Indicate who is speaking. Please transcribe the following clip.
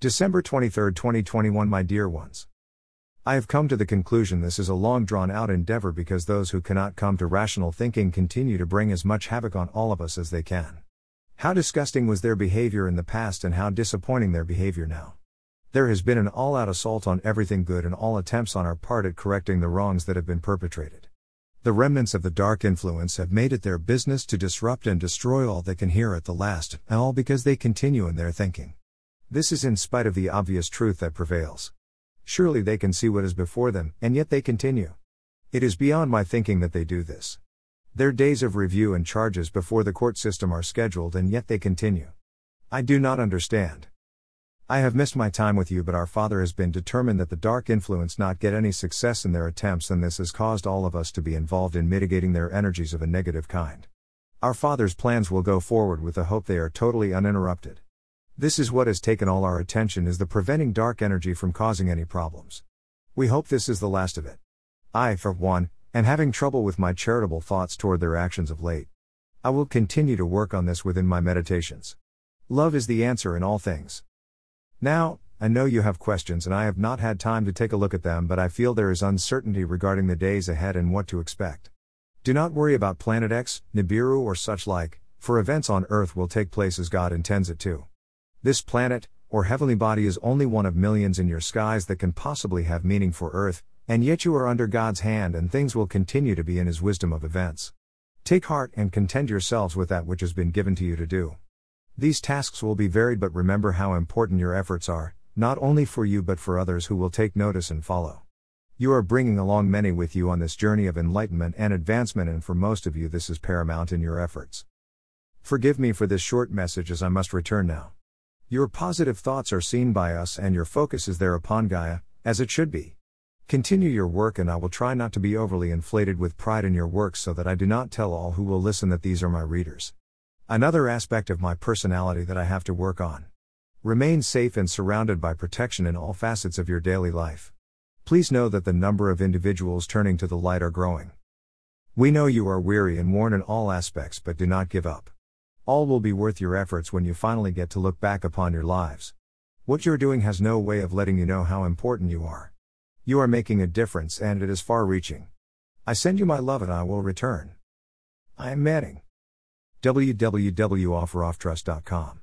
Speaker 1: December 23, 2021 My dear ones. I have come to the conclusion this is a long drawn out endeavor because those who cannot come to rational thinking continue to bring as much havoc on all of us as they can. How disgusting was their behavior in the past and how disappointing their behavior now. There has been an all out assault on everything good and all attempts on our part at correcting the wrongs that have been perpetrated. The remnants of the dark influence have made it their business to disrupt and destroy all they can here at the last, all because they continue in their thinking. This is in spite of the obvious truth that prevails. Surely they can see what is before them, and yet they continue. It is beyond my thinking that they do this. Their days of review and charges before the court system are scheduled, and yet they continue. I do not understand. I have missed my time with you, but our Father has been determined that the dark influence not get any success in their attempts, and this has caused all of us to be involved in mitigating their energies of a negative kind. Our Father's plans will go forward with the hope they are totally uninterrupted. This is what has taken all our attention is the preventing dark energy from causing any problems. We hope this is the last of it. I, for one, am having trouble with my charitable thoughts toward their actions of late. I will continue to work on this within my meditations. Love is the answer in all things. Now, I know you have questions and I have not had time to take a look at them, but I feel there is uncertainty regarding the days ahead and what to expect. Do not worry about Planet X, Nibiru, or such like, for events on Earth will take place as God intends it to. This planet, or heavenly body, is only one of millions in your skies that can possibly have meaning for Earth, and yet you are under God's hand and things will continue to be in His wisdom of events. Take heart and content yourselves with that which has been given to you to do. These tasks will be varied, but remember how important your efforts are, not only for you but for others who will take notice and follow. You are bringing along many with you on this journey of enlightenment and advancement, and for most of you, this is paramount in your efforts. Forgive me for this short message as I must return now. Your positive thoughts are seen by us and your focus is there upon Gaia, as it should be. Continue your work and I will try not to be overly inflated with pride in your work so that I do not tell all who will listen that these are my readers. Another aspect of my personality that I have to work on. Remain safe and surrounded by protection in all facets of your daily life. Please know that the number of individuals turning to the light are growing. We know you are weary and worn in all aspects, but do not give up. All will be worth your efforts when you finally get to look back upon your lives. What you're doing has no way of letting you know how important you are. You are making a difference and it is far reaching. I send you my love and I will return. I am Manning. www.offerofftrust.com